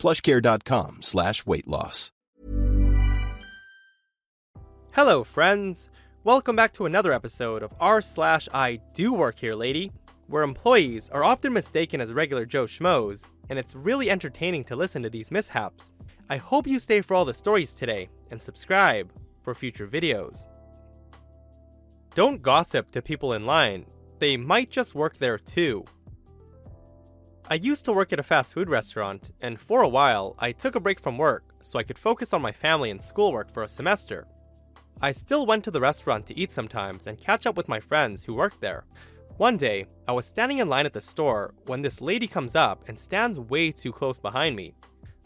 plushcare.com slash weight loss. Hello, friends. Welcome back to another episode of r slash I do work here, lady, where employees are often mistaken as regular Joe Schmoes, and it's really entertaining to listen to these mishaps. I hope you stay for all the stories today and subscribe for future videos. Don't gossip to people in line. They might just work there too. I used to work at a fast food restaurant, and for a while, I took a break from work so I could focus on my family and schoolwork for a semester. I still went to the restaurant to eat sometimes and catch up with my friends who worked there. One day, I was standing in line at the store when this lady comes up and stands way too close behind me.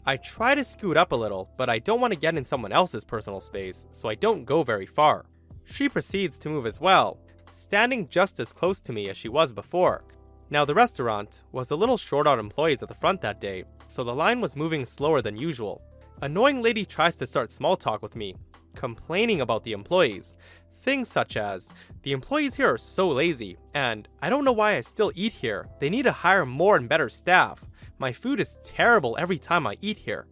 I try to scoot up a little, but I don't want to get in someone else's personal space, so I don't go very far. She proceeds to move as well, standing just as close to me as she was before. Now, the restaurant was a little short on employees at the front that day, so the line was moving slower than usual. Annoying lady tries to start small talk with me, complaining about the employees. Things such as, the employees here are so lazy, and I don't know why I still eat here. They need to hire more and better staff. My food is terrible every time I eat here.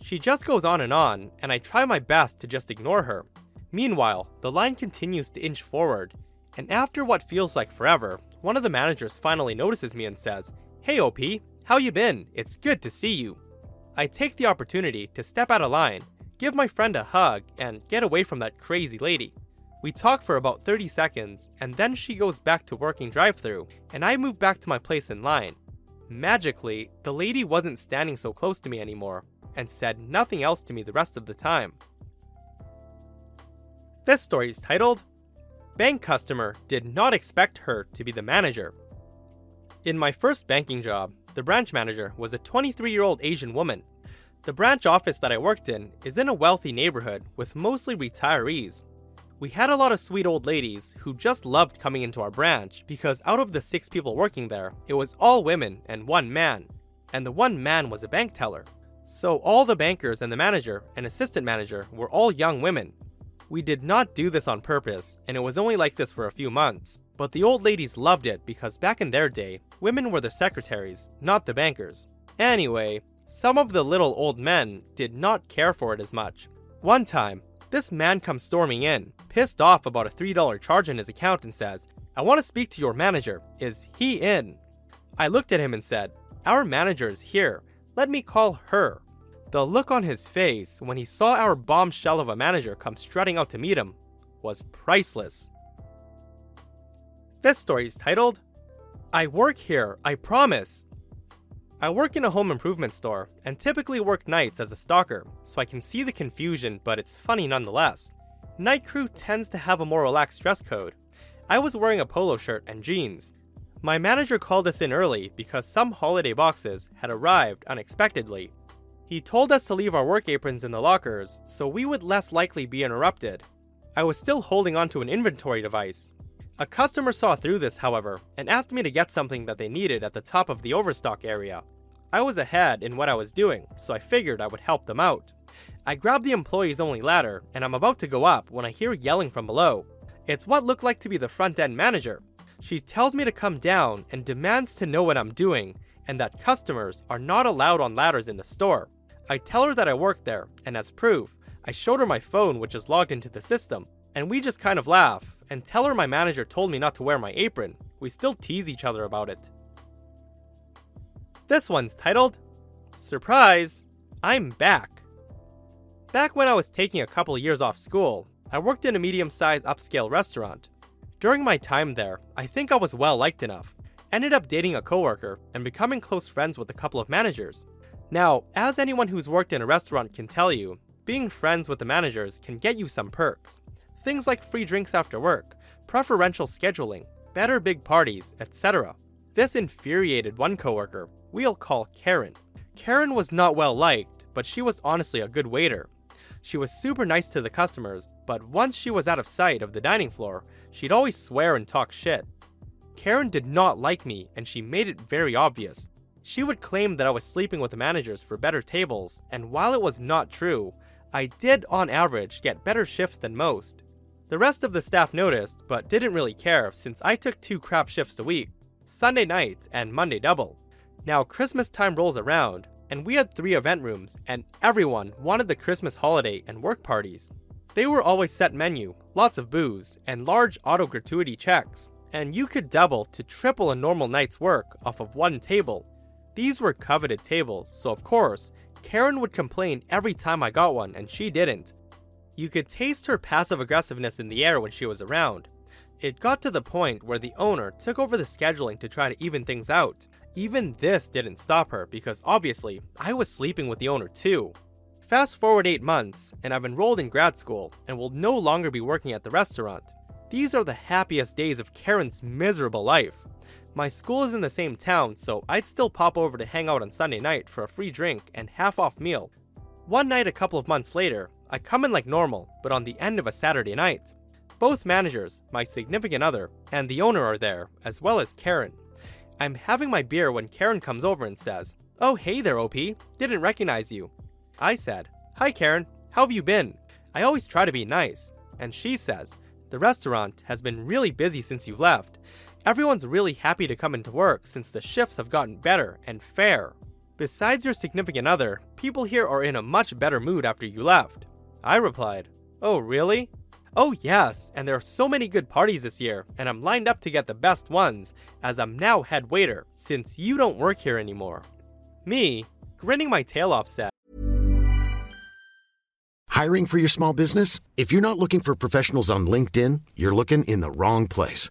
She just goes on and on, and I try my best to just ignore her. Meanwhile, the line continues to inch forward, and after what feels like forever, one of the managers finally notices me and says, Hey OP, how you been? It's good to see you. I take the opportunity to step out of line, give my friend a hug, and get away from that crazy lady. We talk for about 30 seconds, and then she goes back to working drive through, and I move back to my place in line. Magically, the lady wasn't standing so close to me anymore, and said nothing else to me the rest of the time. This story is titled Bank Customer Did Not Expect Her to Be the Manager. In my first banking job, the branch manager was a 23 year old Asian woman. The branch office that I worked in is in a wealthy neighborhood with mostly retirees. We had a lot of sweet old ladies who just loved coming into our branch because out of the six people working there, it was all women and one man. And the one man was a bank teller. So all the bankers and the manager and assistant manager were all young women. We did not do this on purpose, and it was only like this for a few months. But the old ladies loved it because back in their day, women were the secretaries, not the bankers. Anyway, some of the little old men did not care for it as much. One time, this man comes storming in, pissed off about a $3 charge in his account, and says, I want to speak to your manager. Is he in? I looked at him and said, Our manager is here. Let me call her. The look on his face when he saw our bombshell of a manager come strutting out to meet him was priceless. This story is titled, I Work Here, I Promise. I work in a home improvement store and typically work nights as a stalker, so I can see the confusion, but it's funny nonetheless. Night crew tends to have a more relaxed dress code. I was wearing a polo shirt and jeans. My manager called us in early because some holiday boxes had arrived unexpectedly he told us to leave our work aprons in the lockers so we would less likely be interrupted. I was still holding onto an inventory device. A customer saw through this, however, and asked me to get something that they needed at the top of the overstock area. I was ahead in what I was doing, so I figured I would help them out. I grab the employee's only ladder, and I'm about to go up when I hear yelling from below. It's what looked like to be the front end manager. She tells me to come down and demands to know what I'm doing, and that customers are not allowed on ladders in the store. I tell her that I work there, and as proof, I showed her my phone which is logged into the system, and we just kind of laugh and tell her my manager told me not to wear my apron. We still tease each other about it. This one's titled Surprise, I'm back. Back when I was taking a couple years off school, I worked in a medium sized upscale restaurant. During my time there, I think I was well liked enough. Ended up dating a coworker and becoming close friends with a couple of managers. Now, as anyone who's worked in a restaurant can tell you, being friends with the managers can get you some perks. Things like free drinks after work, preferential scheduling, better big parties, etc. This infuriated one coworker, we'll call Karen. Karen was not well liked, but she was honestly a good waiter. She was super nice to the customers, but once she was out of sight of the dining floor, she'd always swear and talk shit. Karen did not like me, and she made it very obvious. She would claim that I was sleeping with the managers for better tables, and while it was not true, I did on average get better shifts than most. The rest of the staff noticed, but didn't really care since I took two crap shifts a week Sunday night and Monday double. Now, Christmas time rolls around, and we had three event rooms, and everyone wanted the Christmas holiday and work parties. They were always set menu, lots of booze, and large auto gratuity checks, and you could double to triple a normal night's work off of one table. These were coveted tables, so of course, Karen would complain every time I got one, and she didn't. You could taste her passive aggressiveness in the air when she was around. It got to the point where the owner took over the scheduling to try to even things out. Even this didn't stop her because obviously I was sleeping with the owner too. Fast forward 8 months, and I've enrolled in grad school and will no longer be working at the restaurant. These are the happiest days of Karen's miserable life. My school is in the same town, so I'd still pop over to hang out on Sunday night for a free drink and half off meal. One night, a couple of months later, I come in like normal, but on the end of a Saturday night. Both managers, my significant other, and the owner are there, as well as Karen. I'm having my beer when Karen comes over and says, Oh, hey there, OP. Didn't recognize you. I said, Hi, Karen. How have you been? I always try to be nice. And she says, The restaurant has been really busy since you've left. Everyone's really happy to come into work since the shifts have gotten better and fair. Besides your significant other, people here are in a much better mood after you left. I replied, Oh, really? Oh, yes, and there are so many good parties this year, and I'm lined up to get the best ones, as I'm now head waiter, since you don't work here anymore. Me, grinning my tail off, said, Hiring for your small business? If you're not looking for professionals on LinkedIn, you're looking in the wrong place.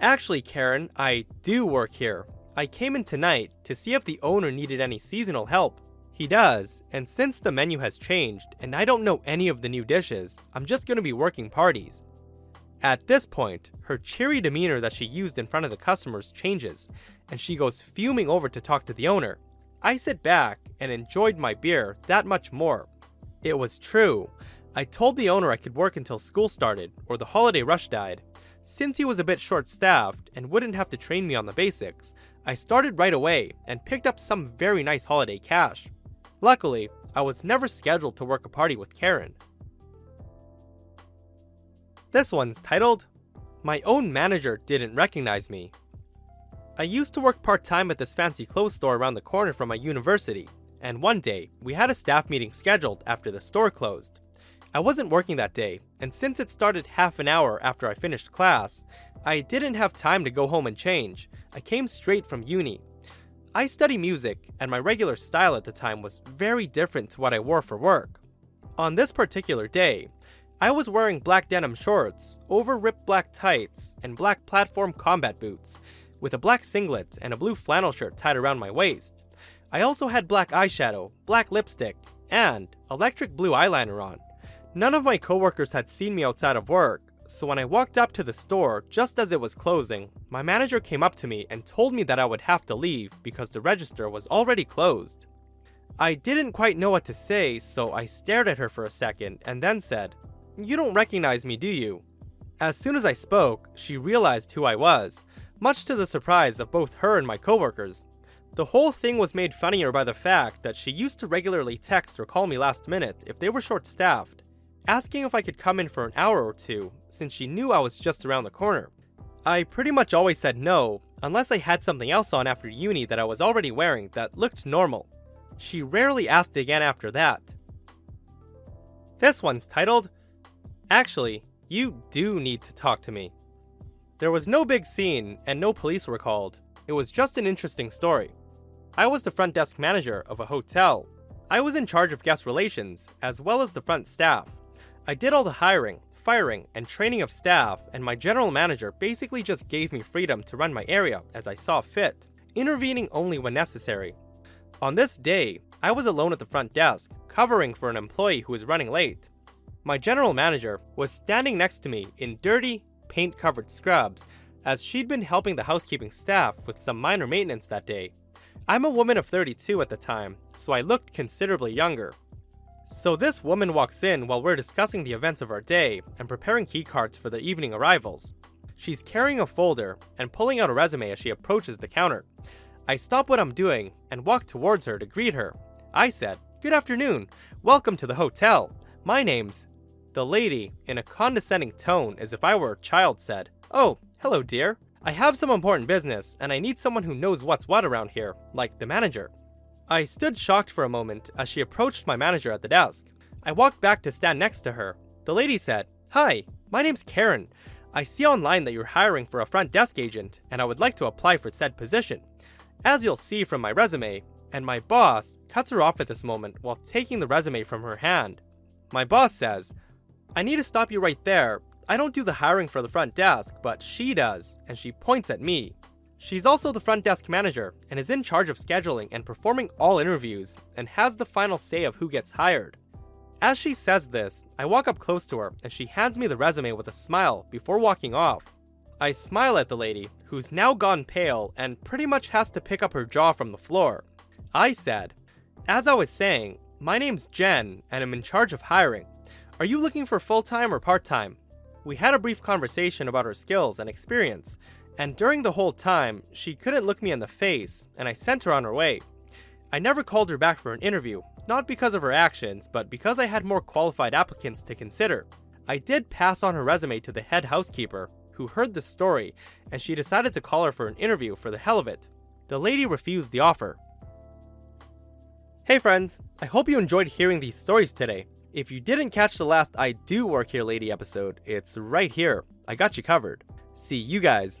Actually, Karen, I do work here. I came in tonight to see if the owner needed any seasonal help. He does, and since the menu has changed and I don't know any of the new dishes, I'm just gonna be working parties. At this point, her cheery demeanor that she used in front of the customers changes, and she goes fuming over to talk to the owner. I sit back and enjoyed my beer that much more. It was true. I told the owner I could work until school started or the holiday rush died. Since he was a bit short staffed and wouldn't have to train me on the basics, I started right away and picked up some very nice holiday cash. Luckily, I was never scheduled to work a party with Karen. This one's titled, My Own Manager Didn't Recognize Me. I used to work part time at this fancy clothes store around the corner from my university, and one day we had a staff meeting scheduled after the store closed. I wasn't working that day, and since it started half an hour after I finished class, I didn't have time to go home and change. I came straight from uni. I study music, and my regular style at the time was very different to what I wore for work. On this particular day, I was wearing black denim shorts, over ripped black tights, and black platform combat boots, with a black singlet and a blue flannel shirt tied around my waist. I also had black eyeshadow, black lipstick, and electric blue eyeliner on. None of my coworkers had seen me outside of work, so when I walked up to the store just as it was closing, my manager came up to me and told me that I would have to leave because the register was already closed. I didn't quite know what to say, so I stared at her for a second and then said, You don't recognize me, do you? As soon as I spoke, she realized who I was, much to the surprise of both her and my coworkers. The whole thing was made funnier by the fact that she used to regularly text or call me last minute if they were short staffed. Asking if I could come in for an hour or two, since she knew I was just around the corner. I pretty much always said no, unless I had something else on after uni that I was already wearing that looked normal. She rarely asked again after that. This one's titled, Actually, you do need to talk to me. There was no big scene and no police were called. It was just an interesting story. I was the front desk manager of a hotel. I was in charge of guest relations, as well as the front staff. I did all the hiring, firing, and training of staff, and my general manager basically just gave me freedom to run my area as I saw fit, intervening only when necessary. On this day, I was alone at the front desk, covering for an employee who was running late. My general manager was standing next to me in dirty, paint covered scrubs, as she'd been helping the housekeeping staff with some minor maintenance that day. I'm a woman of 32 at the time, so I looked considerably younger. So this woman walks in while we're discussing the events of our day and preparing keycards for the evening arrivals. She's carrying a folder and pulling out a resume as she approaches the counter. I stop what I'm doing and walk towards her to greet her. I said, Good afternoon. Welcome to the hotel. My name's. The lady, in a condescending tone as if I were a child, said, Oh, hello, dear. I have some important business, and I need someone who knows what's what around here, like the manager. I stood shocked for a moment as she approached my manager at the desk. I walked back to stand next to her. The lady said, Hi, my name's Karen. I see online that you're hiring for a front desk agent, and I would like to apply for said position. As you'll see from my resume, and my boss cuts her off at this moment while taking the resume from her hand. My boss says, I need to stop you right there. I don't do the hiring for the front desk, but she does, and she points at me. She's also the front desk manager and is in charge of scheduling and performing all interviews and has the final say of who gets hired. As she says this, I walk up close to her and she hands me the resume with a smile before walking off. I smile at the lady, who's now gone pale and pretty much has to pick up her jaw from the floor. I said, As I was saying, my name's Jen and I'm in charge of hiring. Are you looking for full time or part time? We had a brief conversation about her skills and experience, and during the whole time, she couldn't look me in the face, and I sent her on her way. I never called her back for an interview, not because of her actions, but because I had more qualified applicants to consider. I did pass on her resume to the head housekeeper, who heard the story, and she decided to call her for an interview for the hell of it. The lady refused the offer. Hey friends, I hope you enjoyed hearing these stories today. If you didn't catch the last I Do Work Here Lady episode, it's right here. I got you covered. See you guys